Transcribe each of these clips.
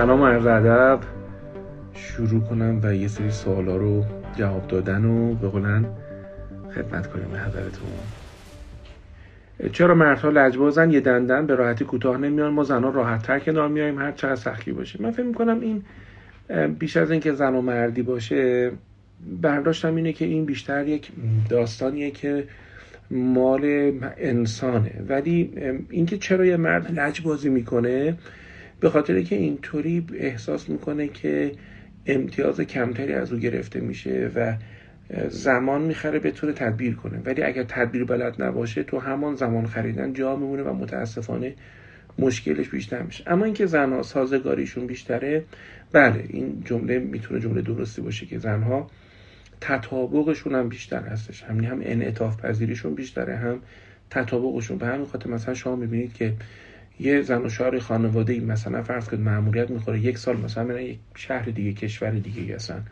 سلام عرض ادب. شروع کنم و یه سری سوالا رو جواب دادن و به قولن خدمت کنیم به حضرتون چرا مردها لجبازن؟ یه دندن به راحتی کوتاه نمیان. ما زنها راحت تر کنار میایم هر چقدر سختی باشه. من فکر می‌کنم این بیش از اینکه زن و مردی باشه برداشتم اینه که این بیشتر یک داستانیه که مال انسانه. ولی اینکه چرا یه مرد لج بازی می‌کنه به خاطر که اینطوری احساس می‌کنه که امتیاز کمتری از او گرفته میشه و زمان می‌خره بتونه تدبیر کنه. ولی اگر تدبیر بلد نباشه تو همان زمان خریدن جا میمونه و متاسفانه مشکلش بیشتر میشه. اما اینکه زنها سازگاریشون بیشتره بله این جمله می‌تونه جمله درستی باشه که زنها تطابقشون هم بیشتر هستش. همین هم انعطاف پذیریشون بیشتره هم تطابقشون. به همین خاطر مثلا شما می‌بینید که یه زن و شوهر خانواده ای مثلا فرض کنید ماموریت می‌خوره یک سال مثلا میرن یک شهر دیگه کشور دیگه هستن.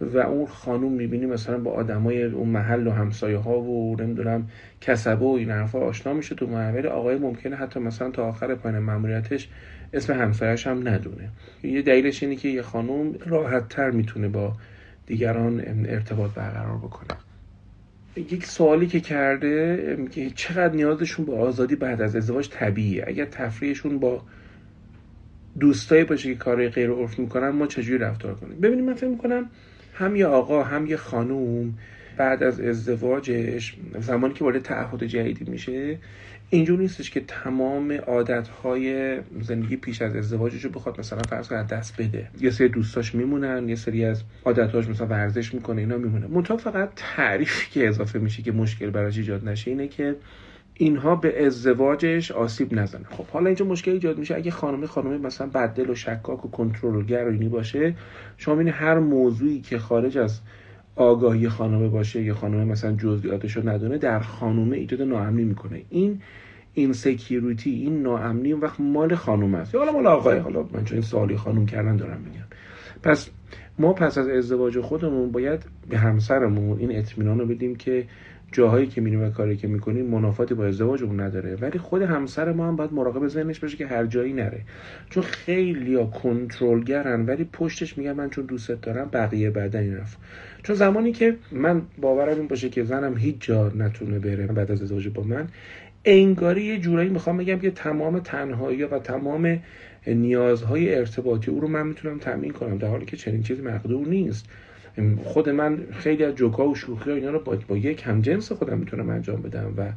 و اون خانوم می‌بینی مثلا با آدمای اون محل و همسایه ها و نمی‌دونم کسبه و این حرفا آشنا میشه تو محل. آقای ممکنه حتی مثلا تا آخر پایین ماموریتش اسم همسایش هم ندونه. یه دلیلش اینه که یه خانوم راحت تر می‌تونه با دیگران ارتباط برقرار بکنه. یک سوالی که کرده که چقدر نیازشون به آزادی بعد از ازدواج طبیعیه؟ اگر تفریحشون با دوستایی باشه که کارهای غیر عرف می‌کنن ما چجوری رفتار کنیم؟ ببینید من فکر می‌کنم هم یه آقا هم یه خانوم بعد از ازدواجش زمانی که وارد تعهد جدیدی میشه اینجور نیستش که تمام عادتهای زندگی پیش از ازدواجش رو بخواد مثلا فرض کنه دست بده. یه سری دوستاش میمونن یه سری از عادتهاش مثلا ورزش می‌کنه اینا میمونه منتها فقط تعریفی که اضافه میشه که مشکل براش ایجاد نشه اینه که اینها به ازدواجش آسیب نزنه خب حالا اینجا مشکل ایجاد میشه. اگه خانم خانم مثلا بددل و شکاک و کنترلگر و اینی باشه شما هر موضوعی که خارج از آگاهی خانمه باشه یا خانمه مثلا جزئیاتش رو ندونه در خانومه ایجاد ناامنی می‌کنه. این این سکیوریتی این ناامنی اون وقت مال خانم است. حالا مال آقای حالا من چون این سوالی خانم کردن دارم میگم. پس ما پس از ازدواج خودمون باید به همسرمون این اطمینان رو بدیم که جاهایی که میریم و کاری که می‌کنیم منافاتی با ازدواجمون نداره. ولی خود همسر ما هم باید مراقب ذهنش باشه که هر جایی نره. چون خیلی ها کنترلگرن ولی پشتش میگن من چون دوستت دارم بقیه بعدا این رفت چون زمانی که من باورم این باشه که زنم هیچ جا نتونه بره بعد از ازدواج با من انگاری یه جورایی می‌خوام بگم که تمام تنهایی و تمام نیازهای ارتباطی او رو من می‌تونم تامین کنم در حالی که چنین چیزی مقدور نیست. خود من خیلی از جوکا و شوخی اینا رو با, با یک هم جنس خودم می‌تونم انجام بدم و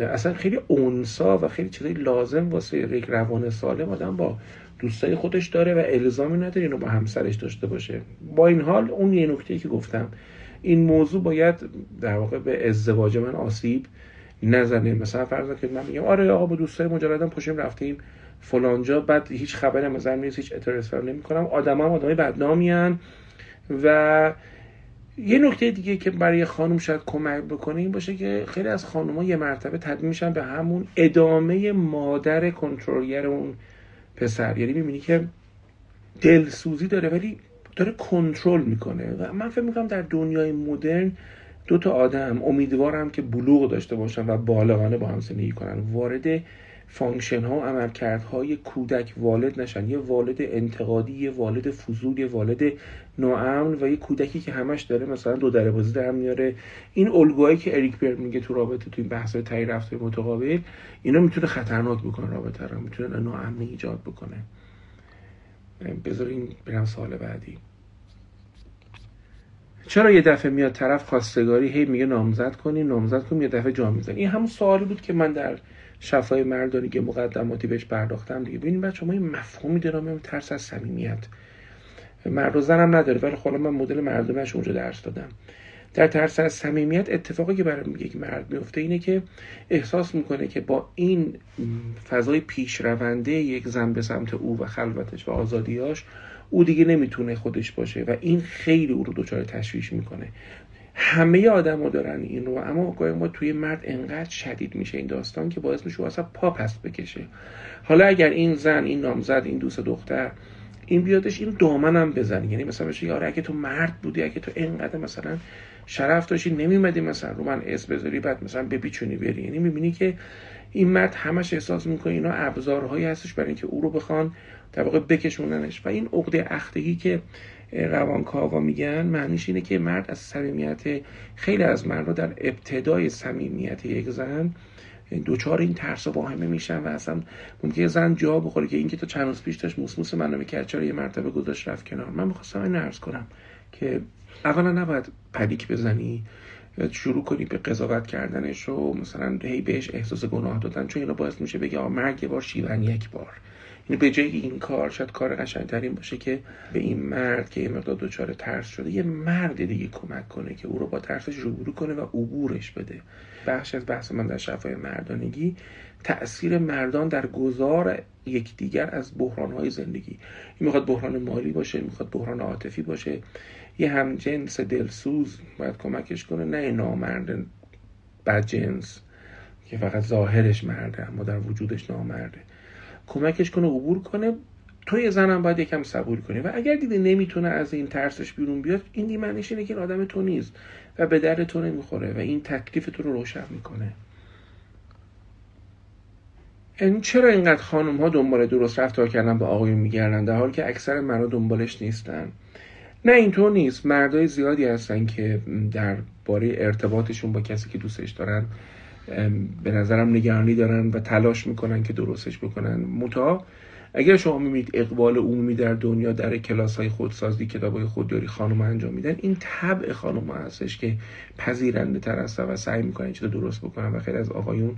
اصلا خیلی اونسا و خیلی چیزای لازم واسه یک روان سالم آدم با دوستای خودش داره و الزامی نداره اینو با همسرش داشته باشه. با این حال اون یه نکته که گفتم این موضوع باید در واقع به ازدواج من آسیب نزنه. مثلا فرض که من میگم آره آقا با دوستای مجردم پشیم رفتیم فلانجا. بعد هیچ خبری ازم نیست هیچ اعتراض نمی کنم آدم هم آدمای بدنامیان و یه نکته دیگه که برای خانم شاید کمک بکنه این باشه که خیلی از خانوما یه مرتبه تبدیل میشن به همون ادامه مادر کنترلگر اون پسر. یعنی می‌بینی که دلسوزی داره ولی داره کنترل می‌کنه. من فکر می‌کنم در دنیای مدرن دو تا آدم امیدوارم که بلوغ داشته باشن و بالغانه با هم زندگی کنن. وارد function ها و عملکردهای کودک والد نشن. یه والد انتقادی یه والد فضول یه والد ناامن و یه کودکی که همش داره مثلا دو در بازی در میاره. این الگوهایی که اریک بر میگه تو رابطه تو این بحث تایی رفتار متقابل اینا می‌تونه خطرناک بکنه رابطه رو. می‌تونه ناامنی ایجاد بکنه. بذارین برم سال بعدی. چرا یه دفعه میاد طرف خواستگاری هی میگه نامزد کنی نامزد کنی یه دفعه جا می‌زنی؟ این همون سوالی بود که من در شفای مردانی که مقدماتی بهش پرداختم دیگه. ببینید بچه‌ها ما این مفهومی دارم ترس از صمیمیت. مرد و زنم نداره ولی خب من مدل مردمش اونجا درس دادم. در ترس از صمیمیت اتفاقی که برای یک مرد میفته اینه که احساس می‌کنه که با این فضای پیشرونده یک زن به سمت او و خلوتش و آزادیاش او دیگه نمی‌تونه خودش باشه و این خیلی او رو دچار تشویش می‌کنه. همه آدما دارن این رو اما گاهی ما توی مرد انقدر شدید میشه این داستان که باعث میشه اصلا پا پس بکشه. حالا اگر این زن این نامزد این دوست دختر این بیادش این دامنم بزنی یعنی مثلا بشه یاره اگه تو مرد بودی اگه تو اینقدر مثلا شرف داشتی نمیمدی مثلا رو من اس بذاری بعد مثلا بپیچونی بری. یعنی می‌بینی که این مرد همش احساس می‌کنه اینا ابزارهایی هستش برای اینکه او رو بخوان در واقع بکشوننش. و این عقده اختگی که روانکاوا میگن معنیش اینه که مرد از صمیمیت خیلی از مرد در ابتدای صمیمیت یک زن دوچار این ترس و واهمه میشن و اصلا ممکنه زن جا بخوره که اینکه تو چند روز پیش داشت موسموس منو می‌کرد چرا یه مرتبه گذاشت رفت کنار؟ من می‌خواستم این عرض کنم که اولا نباید پدیک بزنی شروع کنی به قضاوت کردنش و مثلا هی بهش احساس گناه دادن چون اینا باعث میشه بگه آ مرگ یه بار شیون یک بار. یعنی به جای این کار شاید کار قشنگترین باشه که به این مرد که یه مقدار دچار ترس شده یه مرد دیگه کمک کنه که او رو با ترسش روبرو کنه و عبورش بده. بخش از بحث من در شفای مردانگی تاثیر مردان در گذار یکدیگر از های زندگی. این می‌خواد بحران مالی باشه می‌خواد بحران عاطفی باشه. یه هم جنس دلسوز باید کمکش کنه نه نامرد بد جنس که فقط ظاهرش مرده اما در وجودش نامرده. کمکش کنه عبور کنه. توی زنم باید یکم صبور کنی. و اگر دیده نمی‌تونه از این ترسش بیرون بیاد این دیمنش اینه که آدم تو نیست و به درد تو نمی‌خوره و این تکلیف تو رو روشن می‌کنه. این چرا اینقدر خانم ها دنبال درست رفتار کردن با آقایون میگردن؟ در حالی که اکثر مرا دنبالش نیستن. نه اینطور نیست. مردای زیادی هستن که در باره ارتباطشون با کسی که دوستش دارن به نظرم نگرانی دارن و تلاش می‌کنن که درستش بکنن. متا اگر شما می‌بینید اقبال عمومی در دنیا در کلاس های خودسازی کتاب های خودداری خانم انجام میدن این طبع خانم هستش که پذیرنده تر هستن و سعی می‌کنن چیز درست بکنن و خیلی از آقایون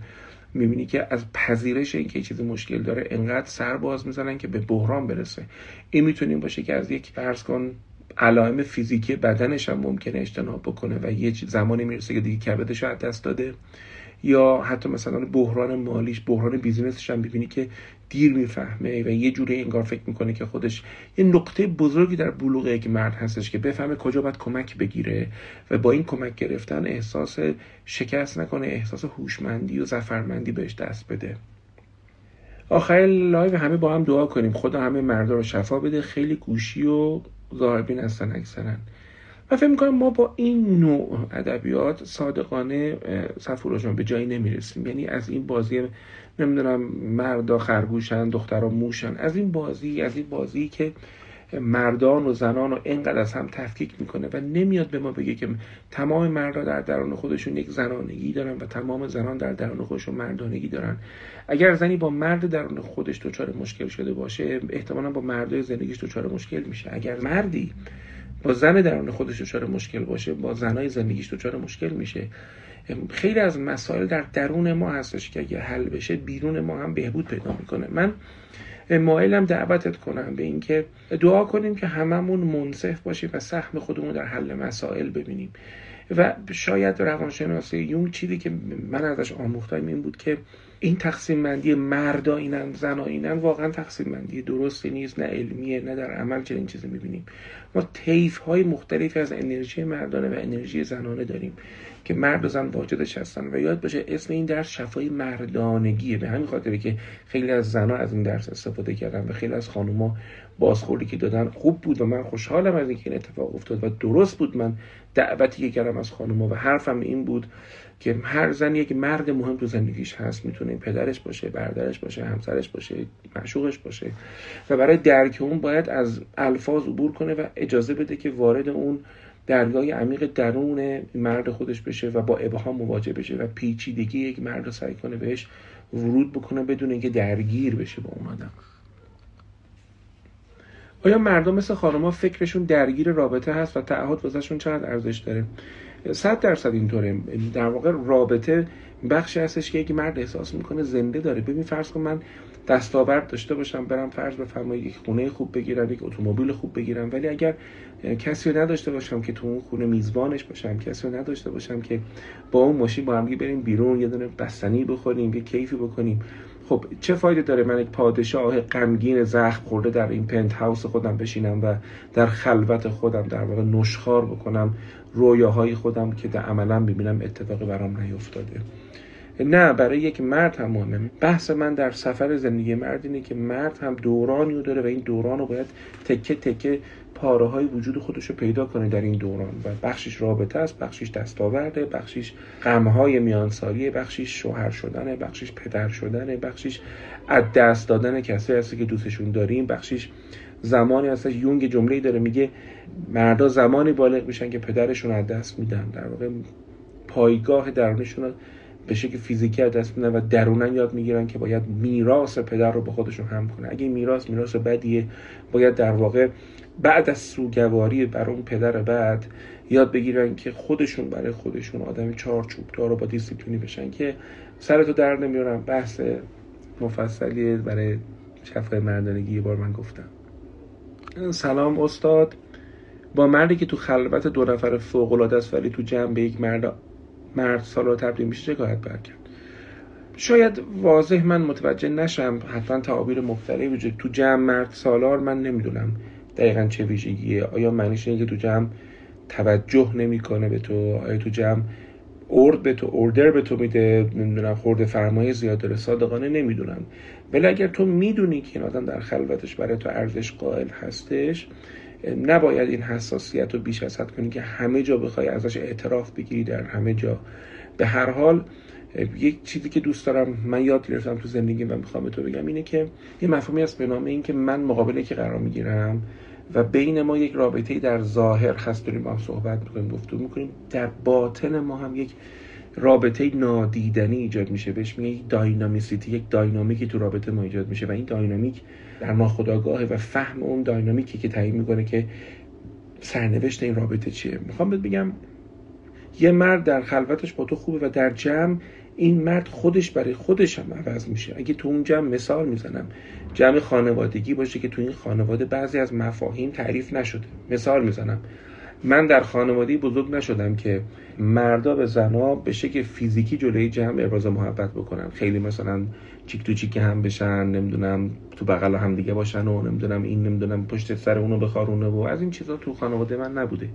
می‌بینی که از پذیرش اینکه چیزی مشکل داره انقدر سر باز می‌زنن که به بحران برسه. این می‌تونیم باشه که از یک فرض کن علائم فیزیکی بدنش هم ممکنه اجتناب بکنه و یه زمانی می‌رسه که دیگه کبدش از دست داده. یا حتی مثلا بحران مالیش بحران بیزینسش هم ببینی که دیر می‌فهمه و یه جوری انگار فکر می‌کنه که خودش یه نقطه بزرگی در بلوغ یک مرد هستش که بفهمه کجا باید کمک بگیره و با این کمک گرفتن احساس شکست نکنه احساس هوشمندی و زفرمندی بهش دست بده. آخر لایو همه با هم دعا کنیم. خدا همه مردا رو شفا بده خیلی گوشی و ظاهربین هستن اکثرا. من فکر می‌کنم ما با این نوع ادبیات صادقانه سفورشون به جایی نمی‌رسیم. یعنی از این بازی نمی‌دونم مردا خرگوشن دخترها موشن. از این بازی از این بازی که مردان و زنان رو اینقدر از هم تفکیک می‌کنه و نمیاد به ما بگه که تمام مردا در درون خودشون یک زنانگی دارن و تمام زنان در درون خودشون مردانگی دارن. اگر زنی با مرد درون خودش دچار مشکل شده باشه احتمالا با مردای زندگیش دچار مشکل میشه. اگر مردی با زن درون خودش دچار مشکل باشه با زنای زندگیش دچار مشکل میشه. خیلی از مسائل در درون ما هستش که اگه حل بشه بیرون ما هم بهبود پیدا می‌کنه. من مایلم دعوتت کنم به اینکه دعا کنیم که هممون منصف باشیم و سهم خودمون در حل مسائل ببینیم. و شاید روانشناسی یون چیزی که من ازش آموختم این بود که این تقسیم بندی مردا اینن زنا اینن واقعا تقسیم بندی درستی نیست نه علمیه نه در عمل چنین چیزی می‌بینیم. ما طیف های مختلفی از انرژی مردانه و انرژی زنانه داریم. که مرد و زن واجدش هستن و یاد باشه اسم این درس شفای مردانگیه. به همین خاطره که خیلی از زنها از این درس استفاده کردن و خیلی از خانوما بازخوردی که دادن خوب بود و من خوشحالم از اینکه این اتفاق افتاد و درست بود. من دعوتی که کردم از خانوما و حرفم این بود که هر زن یک مرد مهم تو زندگیش هست می‌تونه پدرش باشه برادرش باشه همسرش باشه معشوقش باشه و برای درک اون باید از الفاظ عبور کنه و اجازه بده که وارد اون درگاه عمیق درون مرد خودش بشه و با ابهام مواجه بشه و پیچیدگی یک مرد رو سعی کنه بهش ورود بکنه بدون اینکه درگیر بشه با اون آدم. آیا مردم مثل خانمها فکرشون درگیر رابطه هست و تعهد واسهشون چقدر ارزش داره؟ صد درصد اینطوره. در واقع رابطه بخشی هستش که یک مرد احساس می‌کنه زنده داره. ببین فرض کن من دستاورد داشته باشم برم فرض بفرمایید یک خونه خوب بگیرم یک اتومبیل خوب بگیرم. ولی اگر کسی رو نداشته باشم که تو اون خونه میزبانش باشم کسی رو نداشته باشم که با اون ماشین با همگی بریم بیرون یه دونه بستنی بخوریم یه کیفی بکنیم. خب چه فایده داره من یک پادشاه غمگین زخم خورده در این پنت هاوس خودم بشینم و در خلوت خودم در واقع نشخار بکنم رویاهای خودم که در عملا ببینم اتفاقی برام نیفتاده؟ نه برای یک مرد هم مهمه. بحث من در سفر زندگی مرد اینه که مرد هم دورانی رو داره و این دوران رو باید تکه تکه پاره های وجود خودش رو پیدا کنه در این دوران. و بخشش رابطه است بخشش دستاورده بخشش غمهای میانسالیه بخشش شوهر شدنه بخشش پدر شدنه بخشش از دست دادن کسی هستی که دوستشون داریم بخشش زمانی هستش. یونگ جمله داره میگه مردا زمانی بالغ میشن که پدرشون از دست میدن. در واقع پایگاه درونشون به شکل فیزیکی از دست میدن و درونن یاد می‌گیرن که باید میراث پدر رو به خودشون هم کنه اگه میراث میراث بدیه باید در واقع بعد از سوگواری بر اون پدر بعد یاد بگیرن که خودشون برای خودشون آدم چارچوبدار رو با دیسیپلینی بشن که سرتو در نمیارم بحث مفصلی برای شفقه مردانگی یه بار من گفتم. سلام استاد. با مردی که تو خلوت دو نفر فوق العاده است ولی تو جمع به یک مرد مرد سالار تبدیل میشه باید برکرد. شاید واضح من متوجه نشم حتما تعابیر مختلفی وجود تو جمع مرد سالار من نمی‌دونم دقیقا چه ویژگیه. آیا معنیش اینه که تو جمع توجه نمی‌کنه به تو؟ آیا تو جمع ارد به تو اوردر به تو میده؟ نمی‌دونم خورده فرمایه زیاد داره صادقانه نمی‌دونم. ولی اگر تو می‌دونی که این آدم در خلوتش برای تو ارزش قائل هستش نباید این حساسیت رو بیش از حد کنی که همه جا بخوای ازش اعتراف بگیری در همه جا. به هر حال یک چیزی که دوست دارم من یاد گرفتم تو زندگی و می‌خوام به تو بگم اینه که یه مفهومی هست به نام این که من مقابله که قرار می‌گیرم و بین ما یک رابطه در ظاهر هست. داریم با هم صحبت می‌کنیم گفتگو می‌کنیم. در باطن ما هم یک رابطه نادیدنی ایجاد میشه. بهش میگه یک داینامیسیتی یک داینامیکی تو رابطه ما ایجاد میشه و این داینامیک در ما خداگاهه و فهم اون داینامیکی که تعیین می‌کنه که سرنوشت این رابطه چیه. می‌خوام بهت بگم یه مرد در خلوتش با تو خوبه و در جمع این مرد خودش برای خودش هم عوض میشه. اگه تو اون جمع مثال می‌زنم جمع خانوادگی باشه که تو این خانواده بعضی از مفاهیم تعریف نشده. مثال می‌زنم. من در خانواده بزرگ نشدم که مردا به زنا به شکل فیزیکی جلوی جمع ابراز محبت بکنن. خیلی مثلا چیک تو چیک هم بشن نمی‌دونم تو بغل هم دیگه باشن و نمی‌دونم این نمی‌دونم پشت سر اونو بخارونه و از این چیزا تو خانواده من نبوده.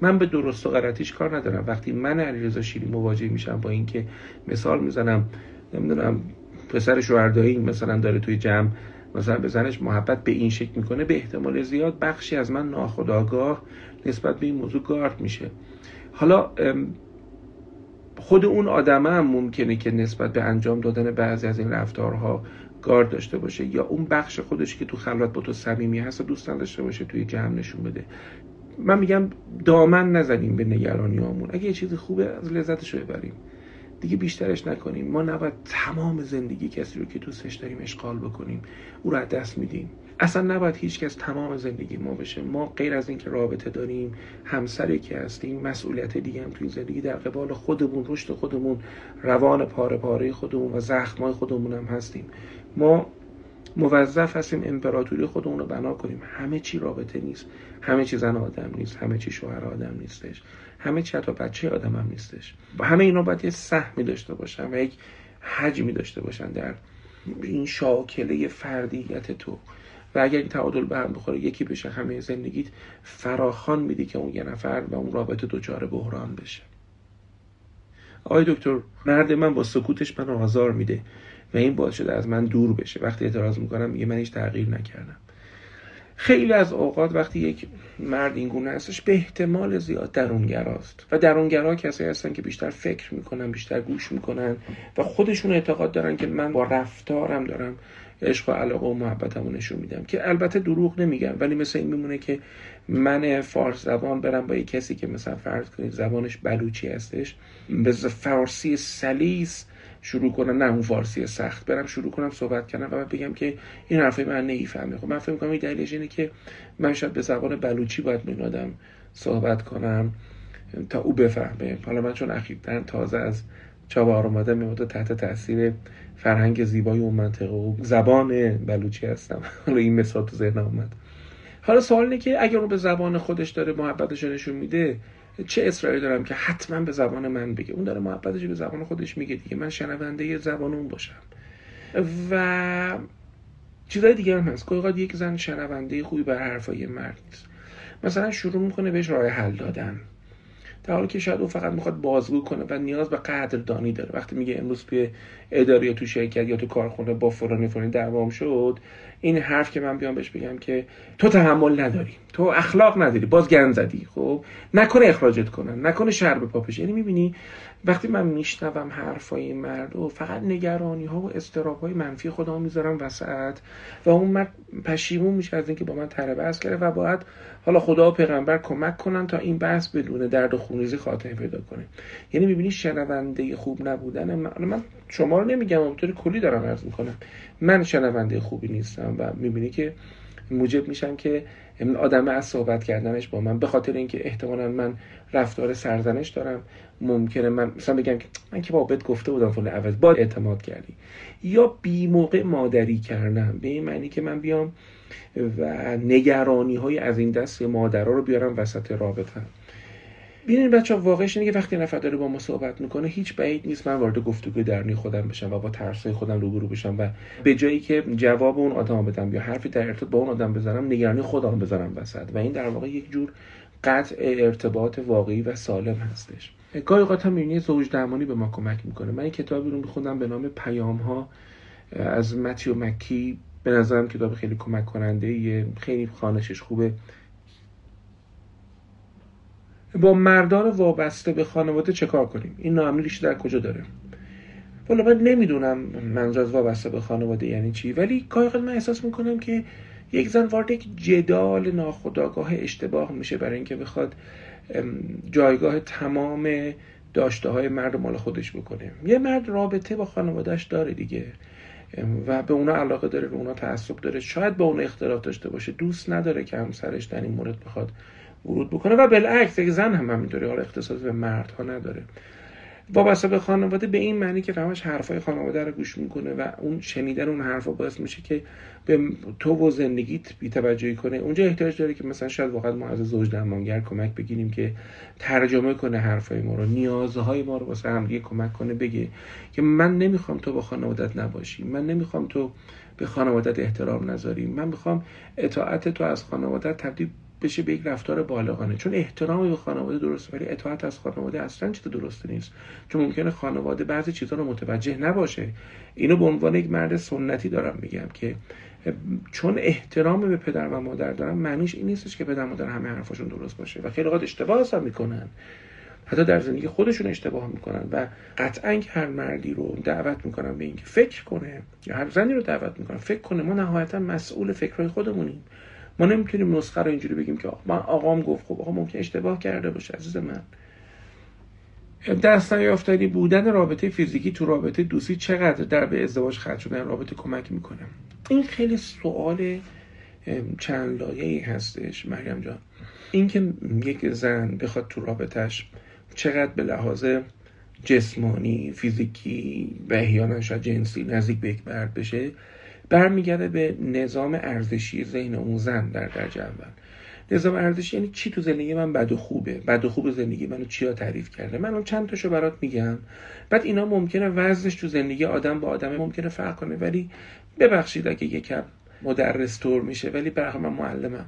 من به درست و غلطیش کار ندارم. وقتی من علیرضا شیری مواجه میشم با اینکه مثال می‌زنم نمی‌دونم پسر شوهردایی مثلا داره توی جمع مثلا به زنش محبت به این شکل می‌کنه به احتمال زیاد بخشی از من ناخداگاه نسبت به این موضوع گارد میشه. حالا خود اون آدم هم ممکنه که نسبت به انجام دادن بعضی از این رفتارها گارد داشته باشه یا اون بخش خودش که تو خلوت با تو صمیمی هست و دوست داشته باشه توی جمع نشون بده. من میگم دامن نزنیم به نگرانی همون اگه یه چیز خوبه از لذتش رو ببریم. دیگه بیشترش نکنیم. ما نباید تمام زندگی کسی رو که دوستش داریم اشغال بکنیم او رو از دست میدیم. اصلا نباید هیچکس تمام زندگی ما بشه. ما غیر از اینکه رابطه داریم همسری که هستیم مسئولیت دیگه هم توی زندگی در قبال خودمون رشد خودمون روان پاره پاره خودمون و زخمای خودمون هم هستیم. ما موظف هستیم امپراتوری خودمون رو بنا کنیم. همه چی رابطه نیست. همه چی زن آدم نیست. همه چی شوهر آدم نیستش. همه چی حتی بچه آدم هم نیستش. همه اینا باید یه سهمی داشته باشن و یک حجمی داشته باشن در این شاکله فردیت تو. و اگر تعادل به هم بخوره یکی بشه همه زندگیت فراخان میدی که اون یه نفر و اون رابطه دچار بحران بشه. آقای دکتر مرد من با سکوتش من آزار میده و این باعث شده از من دور بشه. وقتی اعتراض می‌کنم میگه من هیچ تغییر نکردم. خیلی از اوقات وقتی یک مرد این گونه هستش به احتمال زیاد درونگراست. و درونگرا کسی هستن که بیشتر فکر می‌کنن بیشتر گوش می‌کنن و خودشون اعتقاد دارن که من با رفتارم دارم عشق و علاقه و محبتمو نشون میدم. که البته دروغ نمیگم ولی مثل این میمونه که من فارس زبان برم با یه کسی که مثلا فرض کنید زبانش بلوچی هستش به فارسی سلیس شروع کنم نه اون فارسی سخت برم شروع کنم صحبت کردم و بگم که این حرفای من نمی‌فهمه. خب من فکر می‌کنم این دلیلش اینه که من شاید به زبان بلوچی باید این آدم صحبت کنم تا او بفهمه. حالا من چون اخیرا تازه از چابهار اومدم میمونه تحت تاثیر فرهنگ زیبای اون منطقه و زبان بلوچی هستم. حالا این مثال تو ذهنم اومد. حالا سوال اینه که اگر اون به زبان خودش داره محبتش نشون میده چه اصراری دارم که حتما به زبان من بگه؟ اون داره محبتش به زبان خودش میگه دیگه. من شنونده زبان اون باشم. و چیزای دیگه هم هست. که یک زن شنونده خوبی بر حرفای مرد. مثلا شروع می‌کنه بهش راه حل دادن. در حالی که شاید او فقط می‌خواد بازگو کنه و نیاز به قدردانی داره. وقتی میگه امروز توی اداره یا تو شرکت یا تو کارخونه با فلانی فلانی دعوام شد این حرف که من بیام بهش بگم که تو تحمل نداری تو اخلاق نداری باز گن زدی. خب نکنه اخراجت کنن نکنه شر به پاپش یعنی می‌بینی وقتی من میشنوم حرفای این مرد و فقط نگرانی ها و استراب های منفی خودم می‌ذارم وسط و اون مرد پشیمون میشه از اینکه با من تره بحث کرده و باید حالا خدا و پیغمبر کمک کنن تا این بحث بدون درد و خونریزی خاتمه پیدا کنه. یعنی می‌بینی شنونده خوب نبودن من, من شما رو نمیگم اونطوری کلی دارم عرض می‌کنم. من شنونده خوبی نیستم. و می‌بینی که موجب میشم که آدم از صحبت کردنش با من به خاطر اینکه احتمالا من رفتار سرزنش دارم. ممکنه من مثلا بگم که من که بابت گفته بودم فلان عوض با اعتماد کردی. یا بی موقع مادری کردم. به این معنی که من بیام و نگرانی های از این دست مادرها رو بیارم وسط رابطه ببینید بچه واقعش اینه که وقتی نفر داره با ما صحبت می‌کنه هیچ بعید نیست من وارد گفتگو درونی خودم بشم و با ترسای خودم روبرو بشم و به جایی که جواب اون آدم بدم یا حرفی در ارتباط با اون آدم بزنم نگرانی خودم بزنم وسط. و این در واقع یک جور قطع ارتباط واقعی و سالم هستش. گاهی اوقات هم زوج درمانی به ما کمک می‌کنه. من این کتابی رو میخوندم به نام پیام ها از متیو مکی. به نظرم کتاب خیلی کمک کننده خیلی خانشش خوبه. با مردان وابسته به خانواده چه کار کنیم؟ این ناامنی در کجا داره؟ والا من نمی‌دونم منظور از وابسته به خانواده یعنی چی ولی گاهی من احساس می‌کنم که یک زن وارد یک جدال ناخودآگاه اشتباه میشه برای اینکه بخواد جایگاه تمام داشته های مرد مال خودش بکنه. یه مرد رابطه با خانوادهش داره دیگه و به اونا علاقه داره به اونا تعصب داره. شاید با اونا اختلاف داشته باشه. دوست نداره که همسرش در این مورد بخواد ورود بکنه و بالعکس یک زن هم همینطوره حالا اختصاص به مردها نداره. وابسته به خانواده به این معنی که همش حرفای خانواده رو گوش می‌کنه و اون شنیدن اون حرفا باعث میشه که به تو و زندگیت بی‌توجهی کنه. اونجا احتیاج داره که مثلا شاید واقعا ما از زوج درمانگر کمک بگیریم که ترجمه کنه حرفای ما رو نیازهای ما رو واسه همدیگه کمک کنه بگه که من نمی‌خوام تو با خانوادت نباشی من نمی‌خوام تو به خانوادت احترام نذاری من می‌خوام اطاعت تو از خانوادت تبدیل بشه به یک رفتار بالغانه. چون احترام به خانواده درسته ولی اطاعت از خانواده اصلا چیز درسته نیست. چون ممکنه خانواده بعضی چیزها رو متوجه نباشه. اینو به عنوان یک مرد سنتی دارم میگم که چون احترام به پدر و مادر دارم معنیش این نیستش که پدر و مادر همه حرفاشون درست باشه. و خیلی اوقات اشتباه هم می‌کنن. حتی در زندگی خودشون اشتباه می‌کنن و قطعا هر مردی رو دعوت می‌کنن به اینکه فکر کنه یا هر زنی رو دعوت می‌کنن فکر کنه ما نهایتا مسئول فکرهای خودمونیم. ما نمی‌تونیم نسخه رو اینجوری بگیم که من آقام گفت خب آقا ممکن اشتباه کرده باشه عزیز من. دست نیافتنی بودن رابطه فیزیکی تو رابطه دوستی چقدر در به ازدواج خرج شدن رابطه کمک می‌کنه؟ این خیلی سوال چند لایه هستش مریم جان. اینکه یک زن بخواد تو رابطهش چقدر به لحاظ جسمانی فیزیکی و احیانا شاید جنسی نزدیک به یک مرد بشه برمیگرده به نظام ارزشی ذهن اون زن در درجه اول. نظام ارزشی یعنی چی تو زندگی من بد و خوبه؟ بد و خوب زندگی منو چیا تعریف کرده؟ من چند تاشو برات میگم. بعد اینا ممکنه وزنش تو زندگی آدم با آدم ممکنه فرق کنه ولی ببخشید اگه یکم مدرس طور میشه ولی برای من معلمم.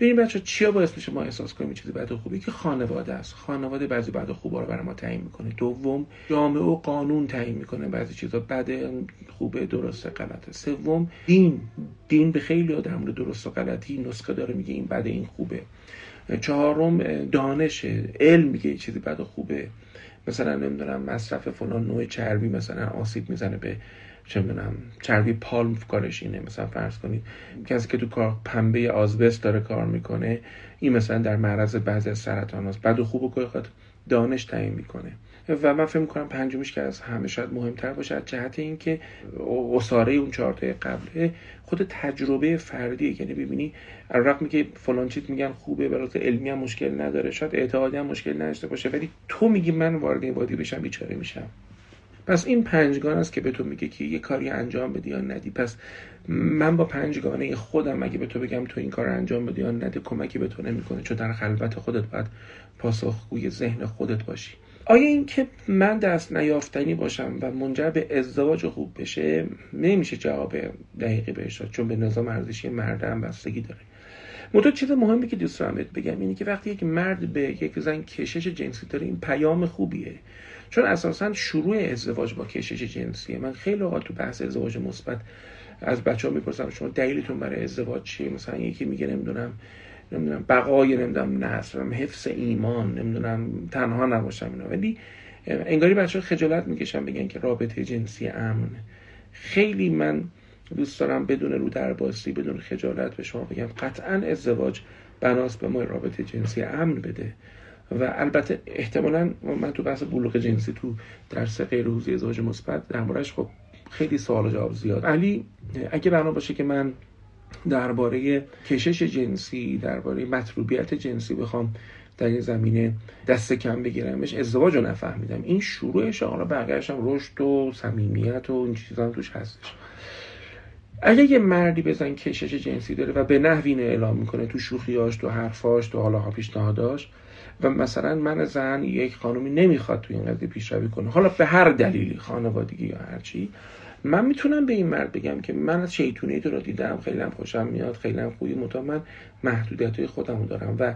ببین بچه چیا باعث میشه ما احساس کنیم چیزی بد و خوبی؟ که خانواده است. خانواده بعضی بد و خوبا رو برای ما تعیین می‌کنه. دوم جامعه و قانون تعیین می‌کنه. بعضی چیزا بد خوبه درسته غلطه. سوم دین. دین به خیلی در مورد درست و غلطی نسخه داره میگه این بده این خوبه. چهارم دانش. علم میگه چیزی بد خوبه. مثلا نمی‌دونم مصرف فلان نوع چربی مثلا آسیب می‌زنه به چه می‌دونم چربی پالم کارش اینه. مثلا فرض کنید کسی که تو کار پنبه آزبست داره کار می‌کنه این مثلا در معرض بعضی از سرطان هست بعد و خوب و خود دانش تعیین می‌کنه. و من فکر می‌کنم پنجمیش که از همه شاید مهمتر باشه از جهت اینکه اصاره اون چهارتای قبله خود تجربه فردیه. یعنی ببینی رقمی که فلان چیز میگن خوبه برای علمی هم مشکل نداره. شاید اعتقادی هم مشکل نداشته باشه ولی تو میگی من وارد این وادی بشم بیچاره میشم. پس این پنجگان است که به تو میگه که یه کاری انجام بدی یا ندی. پس من با پنجگانه خودم اگه به تو بگم تو این کار انجام بدی یا ندی کمکی به تو نمی‌کنه چون در خلوت خودت باید پاسخگوی ذهن خودت باشی. آیا اینکه من دست نیافتنی باشم و منجر به ازدواج خوب بشه نمیشه جواب دقیقی بهش چون به نظام ارزشی مرد هم بستگی داره. منتها چیز مهمی که دوست دارم بگم اینه که وقتی یک مرد به یک زن کشش جنسی داره این پیام خوبیه. چون اساسا شروع ازدواج با کشش جنسیه. من خیلی اوقات تو بحث ازدواج مثبت از بچه ها می‌پرسم شما دلیلتون برای ازدواج چیه؟ مثلا یکی میگه نمی‌دونم نمی‌دونم بقای نمی‌دونم نصر حفظ ایمان نمی‌دونم تنها نباشم اینا. ولی انگاری بچه ها خجالت می‌کشن بگن که رابطه جنسی امن. خیلی من دوست دارم بدون رو در باستی بدون خجالت به شما بگم قطعا ازدواج بناس به ما رابطه جنسی امن بده. و البته احتمالا من تو بحث بلوغ جنسی تو درس غیر حوزه ازدواج مثبت در موردش خب خیلی سوال جواب زیاد. ولی اگه بنا باشه که من درباره کشش جنسی درباره مطلوبیت جنسی بخوام در این زمینه دست کم بگیرمش ازدواج رو نفهمیدم. این شروعش حالا بقیهش هم رشد و صمیمیت و این چیزا توش هستش. اگه یه مردی بزن کشش جنسی داره و به نحوی اعلام می‌کنه تو شوخیاش تو حرفاش تو حالا پیشنهاداش و مثلا من زن یک خانومی نمی‌خواد تو این قضیه پیشروی کنه. حالا به هر دلیلی خانوادگی یا هرچی من می‌تونم به این مرد بگم که من از شیطونی تو رو دیدم خیلی هم خوشم میاد خیلی هم خوبی متا من محدودیت های خودم دارم و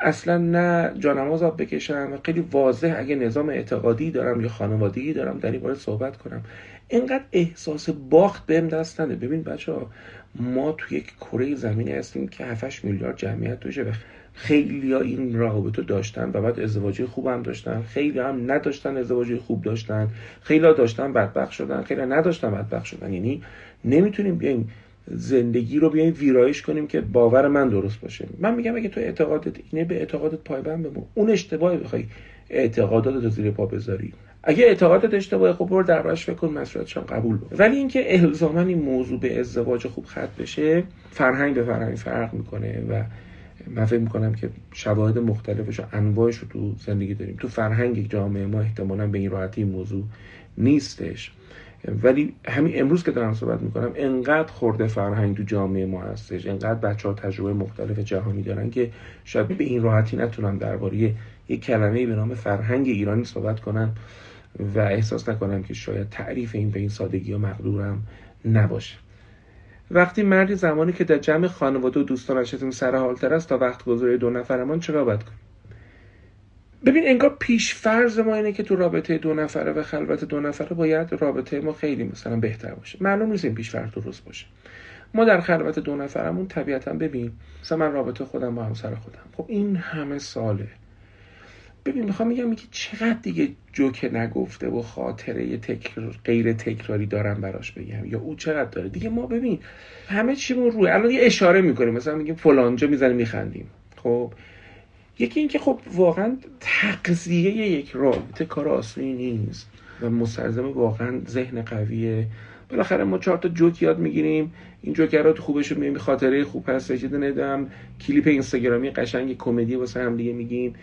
اصلا نه جانماز آب بکشم خیلی واضح اگه نظام اعتقادی دارم یا خانوادگی دارم در این باره صحبت کنم. اینقدر احساس باخت بهم دست نده. ببین بچه ها ما تو یک کره زمینی هستیم که 7 میلیارد جمعیت توشه خیلی ها این رابطه داشتن و بعد ازدواجی خوب هم داشتن. خیلی هم نداشتن ازدواجی خوب داشتن. خیلی ها داشتن بدبخت شدن. خیلی نداشتن بدبخت شدن. یعنی نمی‌تونیم بیایم زندگی رو بیایم ویرایش کنیم که باور من درست باشه. من میگم اگه تو اعتقادت اینه به اعتقادت پایبند بمون. اون اشتباهی بخوای اعتقادات رو زیر پا بذاری. اگه اعتقادت اشتباهه خب برو دربارش فکر کن قبول بکن ولی اینکه الزاما این موضوع به ازدواج خوب خط بشه فرهنگ به فرهنگ فرق می‌کنه و من فکر می‌کنم که شواهد مختلفش و انواعش رو تو زندگی داریم. تو فرهنگ جامعه ما احتمالا به این راحتی موضوع نیستش. ولی همین امروز که دارم صحبت می‌کنم انقدر خورده فرهنگ تو جامعه ما هستش انقدر بچه ها تجربه مختلف جهانی دارن که شاید به این راحتی نتونن درباره یک کلمه به نام فرهنگ ایرانی صحبت کنن و احساس نکنم که شاید تعریف این به این سادگی و مقدورم نباشه. وقتی مردی زمانی که در جمع خانواده و دوستانش سر حالتر است تا وقت گذاری دو نفرمان چرا باید کنیم؟ ببین انگار پیش فرض ما اینه که تو رابطه دو نفره و خلوت دو نفره باید رابطه ما خیلی مثلا بهتر باشه. معلوم نیست این پیش فرض درست باشه. ما در خلوت دو نفرمون طبیعتا ببین مثلا من رابطه خودم با همسر خودم. خب این همه ساله. ببین می‌خوام میگم که چقدر دیگه جوک نگفته و خاطره تکر... غیر تکراری دارم براش بگم. یا او چقدر داره؟ دیگه ما ببین همه چیمون روی. الان یه اشاره می‌کنیم. مثلا میگیم فلانجا می‌زنیم میخندیم. خب یکی اینکه خب واقعا تقضیه یک رابطه کار آسونی نیست و مستلزم واقعا ذهن قویه. بالاخره ما چهار تا جوک یاد می‌گیریم. این جوکرات خوبش رو میگیم خاطره خوب هست. یه دونه کلیپ اینستاگرامی قشنگ کمدی واسه هم دیگه میگیم.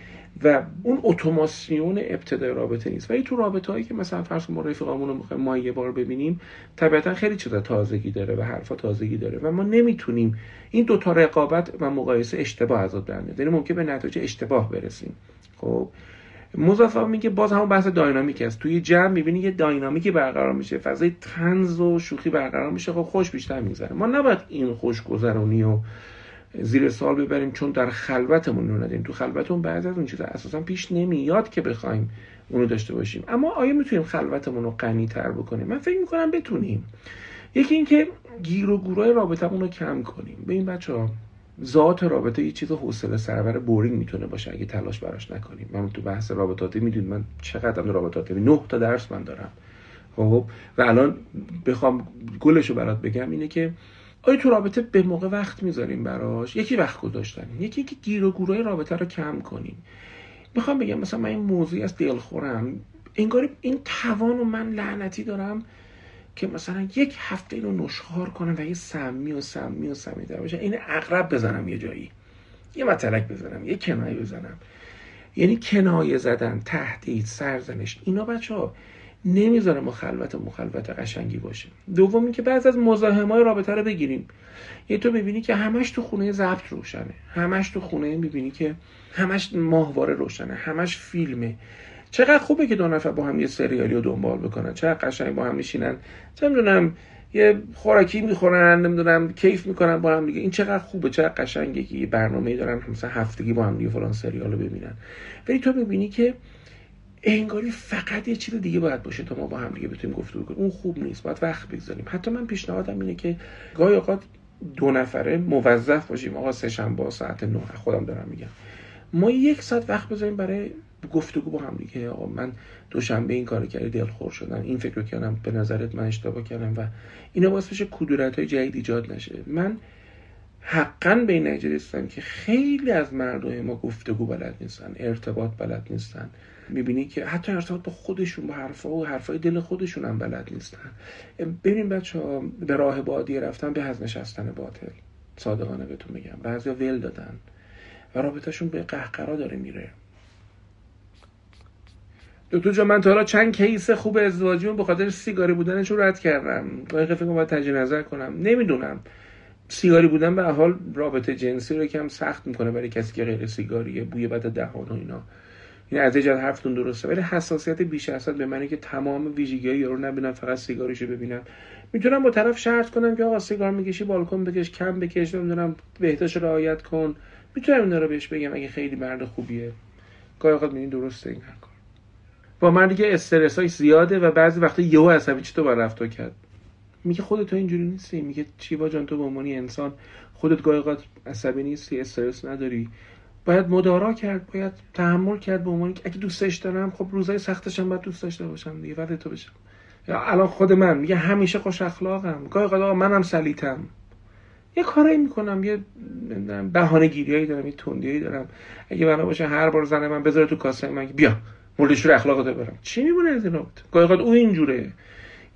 و اون اتوماسیون ابتدای رابطه نیست. ولی تو رابطه هایی که مثلا فرض ما رفیقامون رو ما یه بار ببینیم طبیعتا خیلی چیزا تازگی داره و حرفا تازگی داره و ما نمی‌تونیم این دوتا رقابت و مقایسه اشتباه از در میاد یعنی ممکن به نتیجه اشتباه برسیم. خب؟ مضافه میگه باز همون بحث داینامیک است توی جمع می‌بینی یه داینامیکی برقرار میشه. فضای تنز و شوخی برقرار میشه. خب خوش بیشتر میگذره. ما نباید این خوشگذرونی و زیر سال ببریم چون در خلوتمون رو ندیم تو خلوتمون بعضی از اون چیزا اساسا پیش نمیاد که بخوایم اونو داشته باشیم. اما آیا می‌تونیم خلوتمون رو غنی تر بکنیم؟ من فکر می‌کنم بتونیم. یکی اینکه گیر و گورای رابطمون رو کم کنیم. به این بچه ها ذات رابطه یه چیز حوصله سربر بورینگ می‌تونه باشه اگه تلاش براش نکنیم. من تو بحث رابطاتی می‌دونید من چقدر رابطاتی نه تا درس من دارم. خب؟ و الان بخوام گلش رو برات بگم اینه که آیا تو رابطه به موقع وقت می‌ذاریم براش؟ یکی وقت گذاشتن. یکی که گیر و گورای رابطه رو کم کنیم. می‌خوام بگم مثلا من این موضوعی از دلخورم. انگار این توان و من لعنتی دارم که مثلا یک هفته اینو نشخار کنم و یه سمی و سمی و سمی در باشه. این اقرب بزنم یه جایی. یه متلک بزنم یه کنایه بزنم. یعنی کنایه زدن تهدید سرزنش. اینا بچه ها نمی‌ذاره مخلوط مخلوط قشنگی باشه. دوم که بعض از مزاحم های رابطه رو بگیریم. یه تو ببینی که همش تو خونه ضبط روشنه. همش تو خونه می‌بینی که همش ماهواره روشنه. همش فیلمه. چقدر خوبه که دو نفر با هم یه سریالی رو دنبال بکنن. چقدر قشنگ با هم میشینن. چه می‌دونم یه خوراکی می‌خورن نمی‌دونم کیف می‌کنن با هم دیگه. این چقدر خوبه چقدر قشنگه که یه برنامه دارن مثلا هفتگی با هم دیگه فلان سریال رو ببینن. ولی تو می‌بینی که انگاری فقط یه چیز دیگه باید باشه تا ما با هم دیگه بتونیم گفتگو کنیم. اون خوب نیست باید وقت بگذاریم. حتی من پیشنهادم اینه که گاهی اوقات دو نفره موظف باشیم. آقا سه شنبه ساعت 9 خودم دارم میگم. ما یک ساعت وقت بذاریم برای گفتگو با هم دیگه. آقا من دوشنبه این کار کردی دلخور شدم. این فکر رو کردم به نظرت من اشتباه کردم و اینا باعث بشه کدورت های جدید ایجاد نشه. من حقا به این نتیجه که خیلی از مردم ما گفتگو بلد نیستن ارتباط بلد نیستن. می‌بینی که حتی ارتباط با خودشون با حرفا و حرفای دل خودشون هم بلد نیستن. ببین بچه ها به راه بادی رفتن به از نشستن باطل. صادقانه بهتون میگم. بعضیا ول دادن و رابطهشون به قهقرا داره میره. دکتر جان من تا حالا چند کیس خوب ازدواجیمون به خاطر سیگاری بودنش رو رد کردم. گاهی فکر باید تجدید نظر کنم. نمی‌دونم. سیگاری بودن به حال رابطه جنسی رو کم سخت می‌کنه برای کسی که غیر سیگاریه بوی بد دهان و اینا. این از ایجاد حرفتون درسته. ولی حساسیت بیش از به معنی که تمام ویژگی های رو نبینم فقط سیگاریشو ببینم می‌تونم با طرف شرط کنم که آقا سیگار می‌کشی بالکن بکش کم بکش نمی‌دونم بهداشت رعایت کن. می‌تونم اینا رو بهش بگم اگه خیلی مرد خوبیه. گاهی اوقات درسته این کار با من دیگه های زیاده و بعضی وقتا یهو عصبی تو با رفتار کرد. میگه خودت تو اینجوری نیستی؟ میگه چی با جان تو به عنوان انسان خودت گاهی اوقات عصبی نیستی استرس نداری. باید مدارا کرد باید تحمل کرد به عنوان اگه دوستش دارم خب روزای سختش هم باید دوست داشته باشم دیگه ولی تو بشم یا الان خود من میگه همیشه خوش اخلاقم. گاهی اوقات منم سلیتم. یه کاری می‌کنم یه بهانه گیریایی دارم یه توندیایی دارم. اگه بنا باشه هر بار زنه من بذاره تو کاسه من بیا. مورد شور اخلاقت برم. چی میمونه از این رابطه گاهی او اینجوره.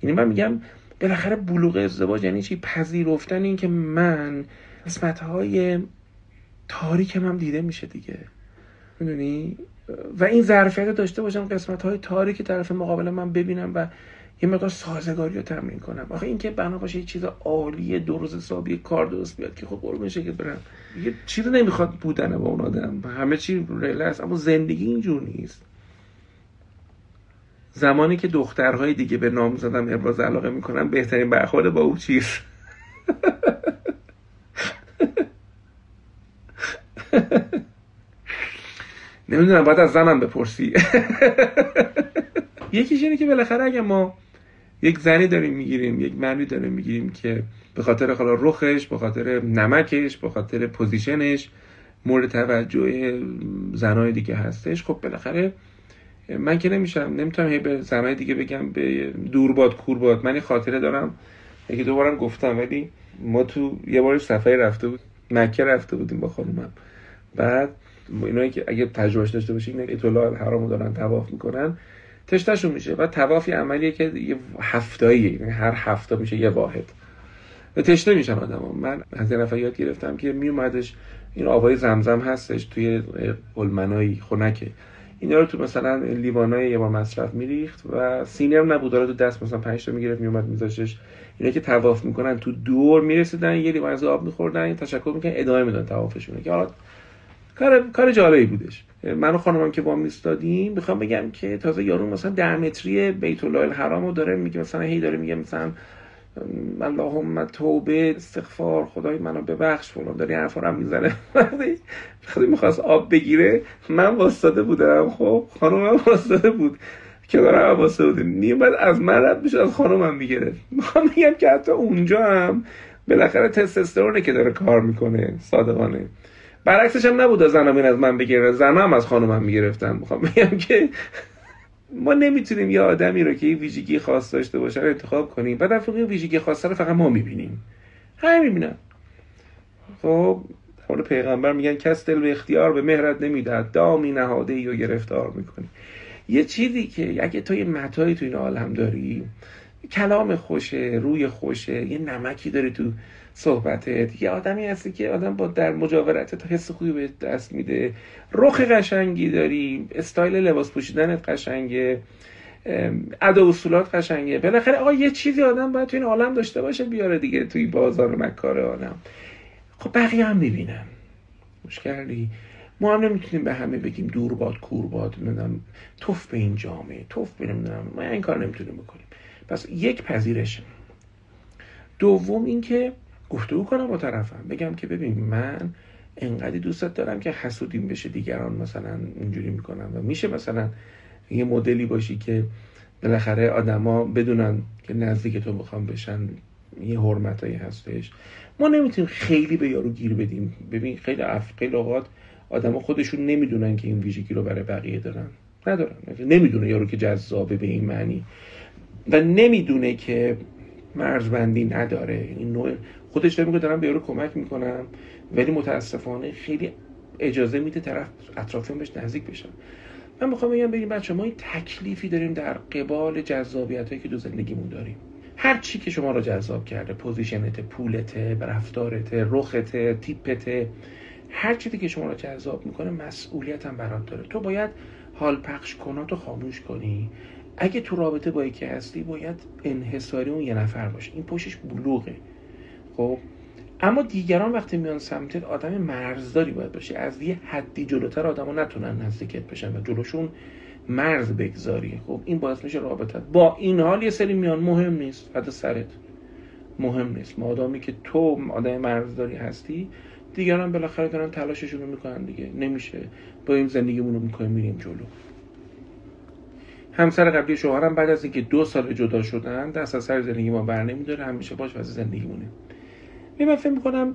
یعنی من میگم بالاخره بلوغ ازدواج یعنی چی؟ پذیرفتن این که من قسمت های تاریکم هم دیده میشه دیگه. می‌دونی؟ و این ظرفیت داشته باشم قسمت های تاریک طرف مقابل من ببینم و یه مقدار سازگاری رو تمرین کنم. آخه اینکه بنا باشه یه چیز عالی درست حسابی کار درست بیاد که خب قربون که برم. یه چیزی نمی‌خواد بودن با اون آدم. همه چی ریلکس اما زندگی اینجور نیست. زمانی که دخترهای دیگه به نام زدم ابراز علاقه می‌کنن بهترین برخورد با او چیز نمی‌دونم باید از زنم بپرسی. یکیش اینه که بالاخره اگه ما یک زنی داریم می‌گیریم یک مردی داریم می‌گیریم که به خاطر خالا رخش به خاطر نمکش به خاطر پوزیشنش مورد توجه زنای دیگه هستش خب بالاخره من که نمیشم نمی‌تونم هی به زنای دیگه بگم به دورباد کورباد. من خاطره دارم یکی دوبارم گفتم ولی ما تو یه بار سفری رفته بود مکه رفته بودیم با خانومم. بعد اینا که اگه تجربهش داشته باشین اطلاع حرامو دارن تواف می‌کنن. تشتشون میشه. و تواف یه عملیه که یه هفتاییه یعنی هر هفته میشه یه واحد. و تشنه میشن آدم من از نفر یاد گرفتم که میومدش این آبای زمزم هستش توی قلمنایی خنکه. اینا رو تو مثلا لیوانای یه بار مصرف میریخت و سینر نبود. داره تو دست مثلا 5 تا می‌گرفت میومد میذاشش اینا که تواف می‌کنن تو دور می‌رسیدن یه لیوان از آب میخوردن تشکر می‌کنن ادامه میدن توافشون که حالا کار کار جالبی بودش. من و خانمم که با میستادیم می‌خوام بگم که تازه یارو مثلا در متری بیت الله الحرام رو داره میگه مثلا هی داره میگه مثلا اللهم توبه استغفار خدای منو ببخش فلان داری حرفا رو می‌زنه. خیلی می‌خواست آب بگیره من واسطه بودم خب؟ خانمم واسطه بود. که دارم واسطه بودیم. میومد از من رد میشه از خانمم می‌گیره می‌خوام بگم که حتی اونجا هم بالاخره تستوسترونه که داره کار می‌کنه صادقانه. برعکسش هم نبود زنم این از من بگیره زنم از خانمم می‌گرفتم. می‌خوام بگم که ما نمی‌تونیم یه آدمی رو که یه ویژگی خاص داشته باشه رو انتخاب کنیم. بعد فقط ویژگی خاص رو فقط ما می‌بینیم. همین می‌بینم خب حالا پیغمبر میگن کس دل به اختیار به مهرت نمی‌داد دامی نهاده ای و گرفتار می‌کنی. یه چیزی که اگه تو یه متایی تو این عالم داری کلام خوشه روی خوشه یه نمکی داری تو صحبتت یه آدمی هستی که آدم با در مجاورتت حس خوبی به دست میده. رخ قشنگی داری استایل لباس پوشیدنت قشنگه ادا اصولات قشنگه. بالاخره آقا یه چیزی آدم باید تو این عالم داشته باشه بیاره دیگه توی بازار مکار عالم خب بقیه هم می‌بینن. مشکلی ما هم نمی‌تونیم به همه بگیم دور باد کور باد نمی‌دونم توف به این جامعه توف به نمی‌دونم. ما این کار نمی‌تونیم بکنیم. پس یک پذیرش. دوم اینکه گفتگو کنم با طرفم. بگم که ببین من انقدری دوستت دارم که حسودیم بشه دیگران مثلا اینجوری می‌کنم و میشه مثلا یه مدلی باشی که بالاخره آدما بدونن که نزدیک تو می‌خوام بشن یه حرمتایی هستش. ما نمی‌تونیم خیلی به یارو گیر بدیم. ببین خیلی اف... خیلی اوقات آدما خودشون نمی‌دونن که این ویژگی رو برای بقیه دارن. ندارن. نمی‌دونه یارو که جذابه به این معنی. و نمی‌دونه که مرزبندی نداره. این نوع خودش میگه دارم به یارو کمک می‌کنم ولی متاسفانه خیلی اجازه میده طرف اطرافیان بهش نزدیک بشن. من می‌خوام بگم ببین بچه ما این تکلیفی داریم در قبال جذابیت هایی که دو زندگیمون داریم. هر چی که شما رو جذاب کرده position ت پولت رفتارت رخت تیپت هر چیزی که شما رو جذاب می‌کنه مسئولیت هم برات داره. تو باید حال پخش کناتو خاموش کنی. اگه تو رابطه با یکی هستی باید انحصاری اون یه نفر باشه. این پشتش بلوغه. خب. اما دیگران وقتی میان سمتت آدم مرزداری باید باشه. از یه حدی جلوتر آدما نتونن نزدیکت بشن و جلوشون مرز بگذاری. خب این باعث میشه رابطت. با این حال یه سری میان. مهم نیست. فدا سرت. مهم نیست. مادامی که تو آدم مرزداری هستی دیگران بالاخره دارن تلاششون رو می‌کنن دیگه. نمیشه. با این زندگیمون رو می‌کنیم میریم جلو. همسر قبلی شوهرم بعد از اینکه دو سال جدا شدن دست از سر زندگی ما بر نمیداره. همیشه باش واسه زندگیمونه. من فکر می‌کنم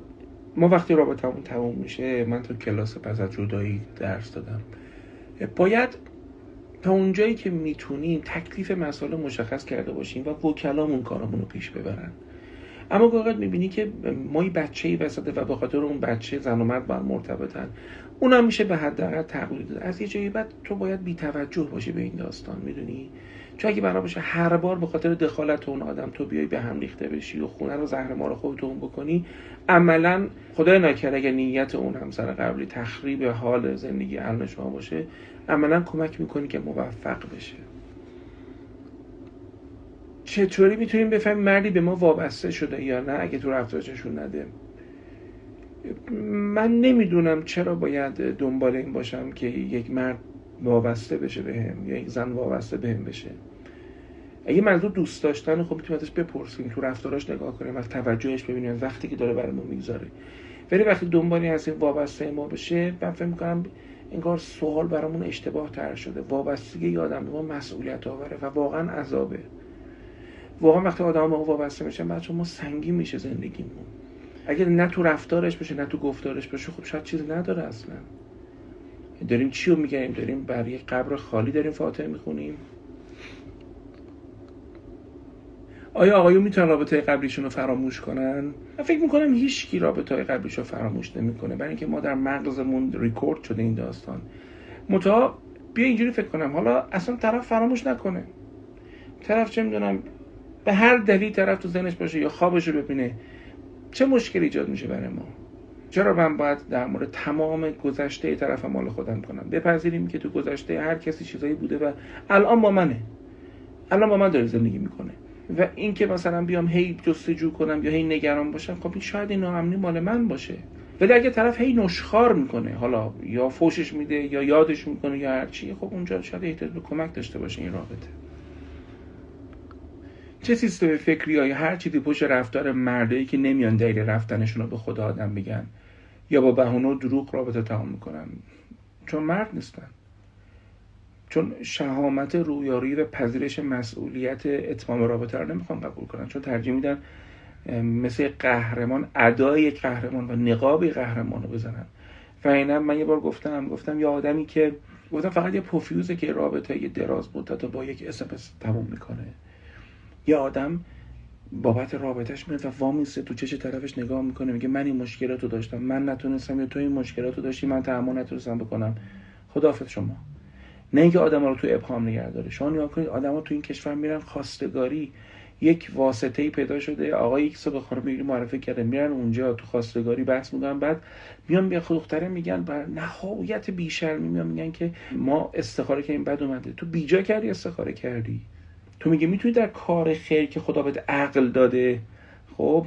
ما وقتی رابطمون تموم میشه من تو کلاس پس از جدایی درس دادم. باید تا اونجایی که می‌تونیم تکلیف مسائل مشخص کرده باشیم و وکلامون کارمون رو پیش ببرن. اما گاهی می‌بینی که ما بچه ای وسطه و به خاطر اون بچه زن و مرد بر مرتبطن. اونم میشه به حداقل تقلید داد. از یه جایی بعد تو باید بی توجه باشی به این داستان می‌دونی؟ چون اگه بنا باشه هر بار به خاطر دخالت اون آدم تو بیای به هم ریخته بشی و خونه رو زهر مار خودتون بکنی عملا خدای نکرده اگه نیت اون همسر قبلی تخریب حال زندگی الان شما باشه عملا کمک می‌کنی که موفق بشه. چطوری می‌تونیم بفهمیم مردی به ما وابسته شده یا نه؟ اگه تو رفتارشون نده. من نمی‌دونم چرا باید دنبال این باشم که یک مرد وابسته بشه به هم یا یک زن وابسته به هم بشه. اگه منظور دوست داشتن خب می‌تونیم ازش بپرسیم تو رفتاراش نگاه کنیم از توجهش ببینیم وقتی که داره برای ما می‌گذاره. ولی وقتی دنبالی این وابسته ما بشه من فکر می‌کنم انگار سوال برامون اشتباه تر شده. وابستگی یه آدم به ما مسئولیت آوره و واقعا عذابه. واقعا وقتی آدم ما وابسته میشه بچه ما سنگین میشه زندگیمون. اگر نه تو رفتارش باشه نه تو گفتارش باشه خب شاید چیزی نداره اصلا. داریم چی رو میگیم؟ داریم بر یک قبر خالی داریم فاتحه می‌خونیم. آیا آقایون می‌تونن رابطه قبلیشون رو فراموش کنن؟ من فکر می‌کنم هیچ کی رابطه قبلیش رو فراموش نمی‌کنه برای اینکه ما در مغزمون ریکورد شده این داستان. متا بیا اینجوری فکر کنم حالا اصلا طرف فراموش نکنه. طرف چه می‌دونم به هر دلیل طرف تو ذهنش باشه یا خوابش رو ببینه چه مشکلی ایجاد میشه برای ما؟ چرا من باید در مورد تمام گذشته طرف مال خودم کنم؟ بپذیریم که تو گذشته هر کسی چیزایی بوده و الان با منه. الان با من داره زندگی می‌کنه. و اینکه مثلا بیام هی جستجو کنم یا هی نگران باشم خب این شاید این ناامنی مال من باشه. ولی اگه طرف هی نشخار می‌کنه حالا یا فوشش میده یا یادش می‌کنه یا هر چی خب اونجا شاید احتیاج به کمک داشته باشه این رابطه. چه سیستم فکری یا هر چیزی پشت رفتار مردایی که نمیان دلیل رفتنشون رو به خدا آدم بگن. یا با بهونه و دروغ رابطه تمام می‌کنن. چون مرد نیستن. چون شهامت رویارویی و پذیرش مسئولیت اتمام رابطه رو نمی‌خوام قبول کنن. چون ترجیح میدن مثل قهرمان ادای قهرمان و نقاب قهرمان رو بزنن. و اینا من یه بار گفتم گفتم یه آدمی که گفتم فقط یه پوفیوزه که رابطه یه دراز مدت با یک اسمس تموم می‌کنه. یه آدم بابت رابطهش میره و وامیسته تو چش طرفش نگاه می‌کنه میگه من این مشکلاتو داشتم من نتونستم یا تو این مشکلاتو داشتی من تحمل نتونستم بکنم. خداحافظ شما. نه اینکه آدم رو تو ابهام نگه داره. شما نگاه کنید آدما تو این کشور میرن خواستگاری. یک واسطه ای پیدا شده آقا یک صبح خانم می‌گیری معرفی کرده میرن اونجا تو خواستگاری بحث می‌کنن. بعد میان خود دختره میگن بر نهایت بیشرمی میان میگن که ما استخاره این بد اومده. تو بیجا کردی استخاره کردی. تو میگه می‌تونی در کار خیر که خدا بهت عقل داده خب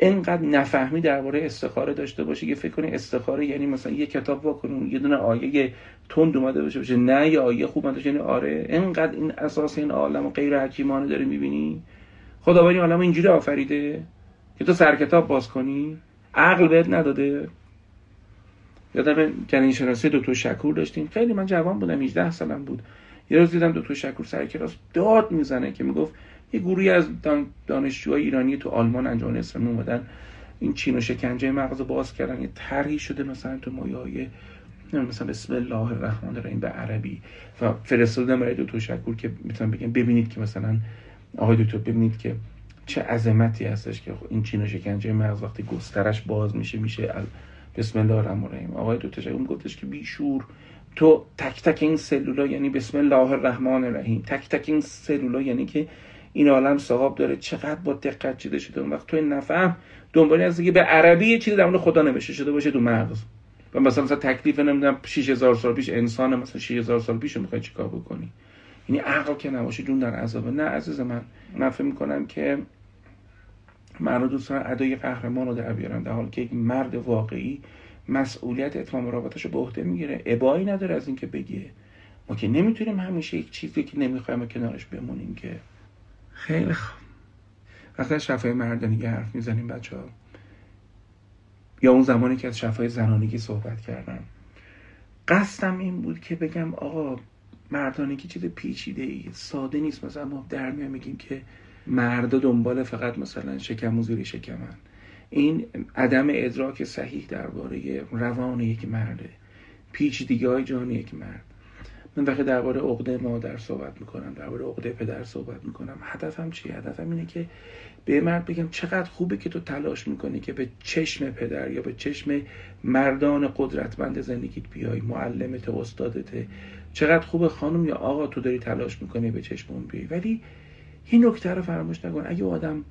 انقدر نفهمی درباره استخاره داشته باشی که فکر کنی استخاره یعنی مثلا یه کتاب واکنون یه دونه آیه تند اومده باشه باشه نه یه آیه خوب من یعنی آره انقدر این اساس این عالم غیر حکیمانه داری می‌بینی؟ خداوند عالم اینجوری آفریده که تو سر کتاب باز کنی عقل بهت نداده. یادم جنین شناسی دکتر شکور داشتیم. خیلی من جوان بودم 18 سالم بود. یه روز دیدم دکتر شکور سر کلاس داد می‌زنه که می‌گفت یه گروهی از دانشجوهای ایرانی تو آلمان انجام اسلامی اومدن. این چین و شکنجه مغز باز کردن. یه طرحی شده مثلا تو مایه مثلا بسم الله الرحمن الرحیم به عربی. و فرستادم برای دکتر شکور که می‌تونم بگم ببینید که مثلا آقای دکتر ببینید که چه عظمتی هستش که این چین و شکنجه مغز وقتی گسترش باز میشه میشه بسم الله الرحمن الرحیم. آقای دکتر شکور گفتش که بیشور. تو تک تک این سلولا یعنی بسم الله الرحمن الرحیم. تک تک این سلولا یعنی که این عالم صاحب داره. چقدر با دقت چیده شده. اون وقت تو این نفهم دنبالی از که به عربی چیزی در خدا نوشته شده باشه تو مغز. و مثلا مثلا تکلیف نمی‌دونم 6000 سال پیش انسان مثلا 6000 سال پیش می‌خوای چیکار بکنی؟ یعنی عقل که نباشه جون در عذابه نه عزیز من من فکر می‌کنم که من رو دوستان ادای قهرمان رو در بیارم در حالی که یک مرد واقعی مسئولیت اتمام رابطش رو به عهده می‌گیره. ابایی نداره از اینکه بگه. ما که نمی‌تونیم همیشه یک چیزی که نمی‌خوایم کنارش بمونیم که. خیلی خوب وقتی شفای مردانگی حرف می‌زنیم بچه ها یا اون زمانی که از شفای زنانگی صحبت کردم. قصدم این بود که بگم آقا مردانگی چیز پیچیده ای ساده نیست. مثلا ما در میگیم که مردا دنبال فقط مثلا شکم و زیر شکمن. این عدم ادراک صحیح درباره روان یک مرده پیچیدگی های جان یک مرد. من وقتی درباره عقده مادر صحبت می‌کنم درباره عقده پدر صحبت می‌کنم هدفم چیه هدفم اینه که به مرد بگم چقدر خوبه که تو تلاش می‌کنی که به چشم پدر یا به چشم مردان قدرتمند زندگیت بیای معلمت استادته چقدر خوبه خانم یا آقا تو داری تلاش می‌کنی به چشم اون بیای. ولی این نکته رو فراموش نکن. اگه آدم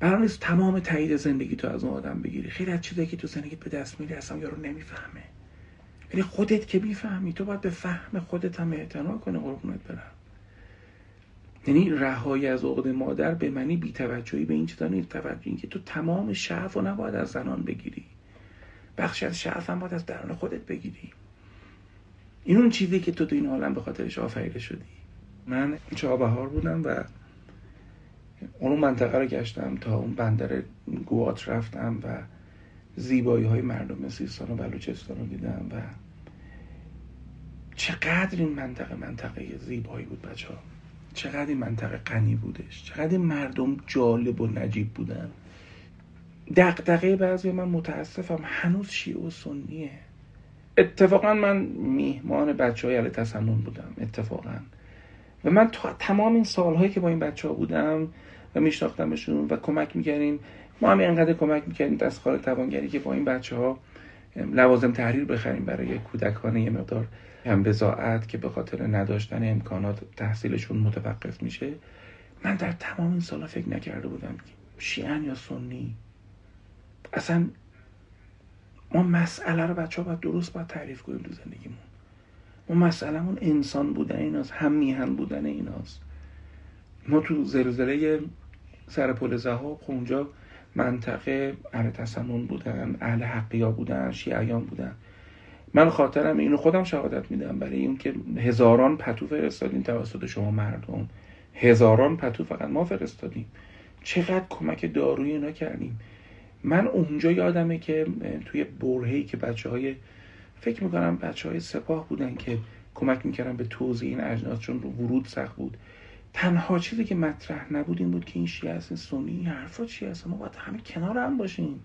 قرار نیست تمام تایید زندگی تو از اون آدم بگیری. خیلی از چیزایی که تو زندگیت به دست میری اصلا یارو نمی‌فهمه. ولی خودت که می‌فهمی تو باید به فهم خودت هم اعتنا کنه قربونت برم. یعنی رهایی از عقد مادر به معنی بیتوجهی به این چیزا نیست. توجه که تو تمام شعف رو نباید از زنان بگیری. بخشی از شعف هم باید از درون خودت بگیری. این اون چیزی که تو تو این عالم به خاطرش آفریده شدی. من چابهار بودم و اون منطقه رو گشتم تا اون بندر گوات رفتم و زیبایی های مردم سیستان و بلوچستان رو دیدم و چقدر این منطقه منطقه زیبایی بود بچه ها چقدر این منطقه غنی بودش. چقدر این مردم جالب و نجیب بودن. دقدقه بعضی من متاسفم هنوز شیعه و سنیه. اتفاقا من میهمان بچه های علی تسنن بودم اتفاقا. و من تا تمام این سالهایی که با این بچه ها بودم و میشناختمشون و کمک می‌کردیم ما هم اینقدر کمک می‌کردیم دستخال توانگری که با این بچه ها لوازم تحریر بخریم برای کودکان یه مقدار هم بزاعت که به خاطر نداشتن امکانات تحصیلشون متوقف میشه. من در تمام این سالا فکر نکرده بودم شیعن یا سنی. اصلا ما مسئله رو بچه ها باید درست باید تعریف کنیم تو زندگیمون. ما مسئلهمون انسان بودن ایناست هم میهن بودن ایناست. ما تو زلزله سر پل زهاب خب اونجا منطقه اهل تسنن بودن اهل حقیا بودن شیعیان بودن. من خاطرم اینو خودم شهادت میدم برای این که هزاران پتو فرستادیم توسط شما مردم. هزاران پتو فقط ما فرستادیم. چقدر کمک دارویی اینا کردیم. من اونجا یادمه که توی برهی که بچه های فکر می‌کنم بچه های سپاه بودن که کمک می‌کردن به توضیح این اجناس چون ورود سخت بود. تنها چیزی که مطرح نبود این بود که این شیعه هستین سنی این حرفا چی هست ما باید همه کنار هم باشیم.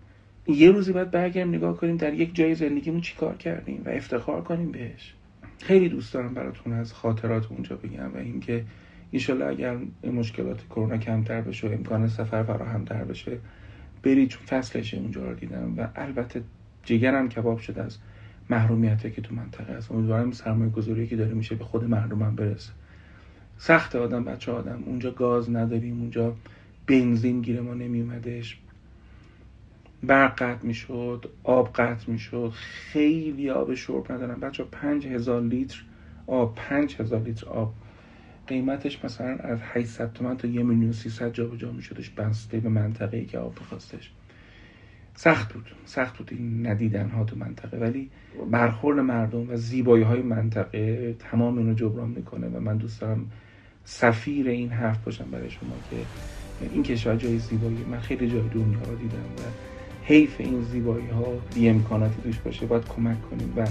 یه روزی باید برگردیم نگاه کنیم در یک جای زندگیمون چی کار کردیم و افتخار کنیم بهش. خیلی دوست دارم براتون از خاطرات اونجا بگم و اینکه ایشالله اگر مشکلات کرونا کمتر بشه و امکان سفر فراهمتر بشه برید چون فصلش اونجا رو دیدم و البته جگرم کباب شده از محرومیت که تو منطقه است. امیدوارم سرمایه گذاری که داره میشه به خود مردمم برسه. سخت آدم بچه آدم. اونجا گاز نداریم اونجا بنزین گیر ما نمیومدش برق قطع می‌شد آب قطع می‌شد. خیلی آب شرب ندارم بچه پنج هزار لیتر آب پنج هزار لیتر آب. قیمتش مثلا از 800 تومن تا یه میلیون 300 جا به جا میشدش. بسته به منطقه ای که آب بخواستش سخت بود. سخت بود. این ندیدن ها تو منطقه. ولی برخورد مردم و زیبایی های منطقه تمام اینو جبران می‌کنه و من دوست دارم سفیر این حرف باشم برای شما که این کشور جای زیبایی. من خیلی جای دنیا رو دیدم و حیف این زیبایی ها بی امکاناتی توش باشه. باید کمک کنیم و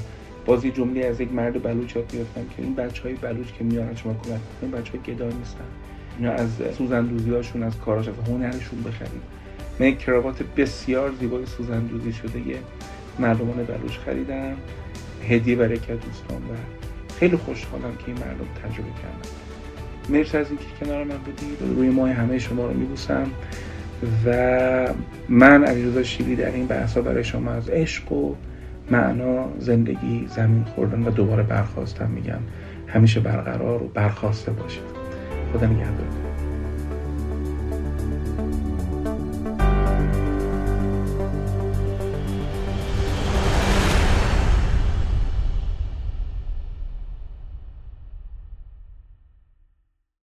بازی جمله از یک مرد بلوچ یاد گرفتم که این بچه های بلوچ که میارن شما کمک کنیم بچه های گدا نیستن. اینا از سوزندوزی هاشون از کاراش از هنرشون بخریم من یک کراوات بسیار زیبای سوزندوزی شده یه مردمان بلوچ خریدم هدیه برای که دوستان و خیلی خوشحالم که این مردم تجربه کردن. مرسی از اینکه کنار من بودید روی ماه همه شما رو میبوسم و من علیرضا شیلی در این بحثا برای شما از عشق و معنا زندگی زمین خوردن و دوباره برخواستم میگم. همیشه برقرار و برخواسته باشید. خدا نگهدار.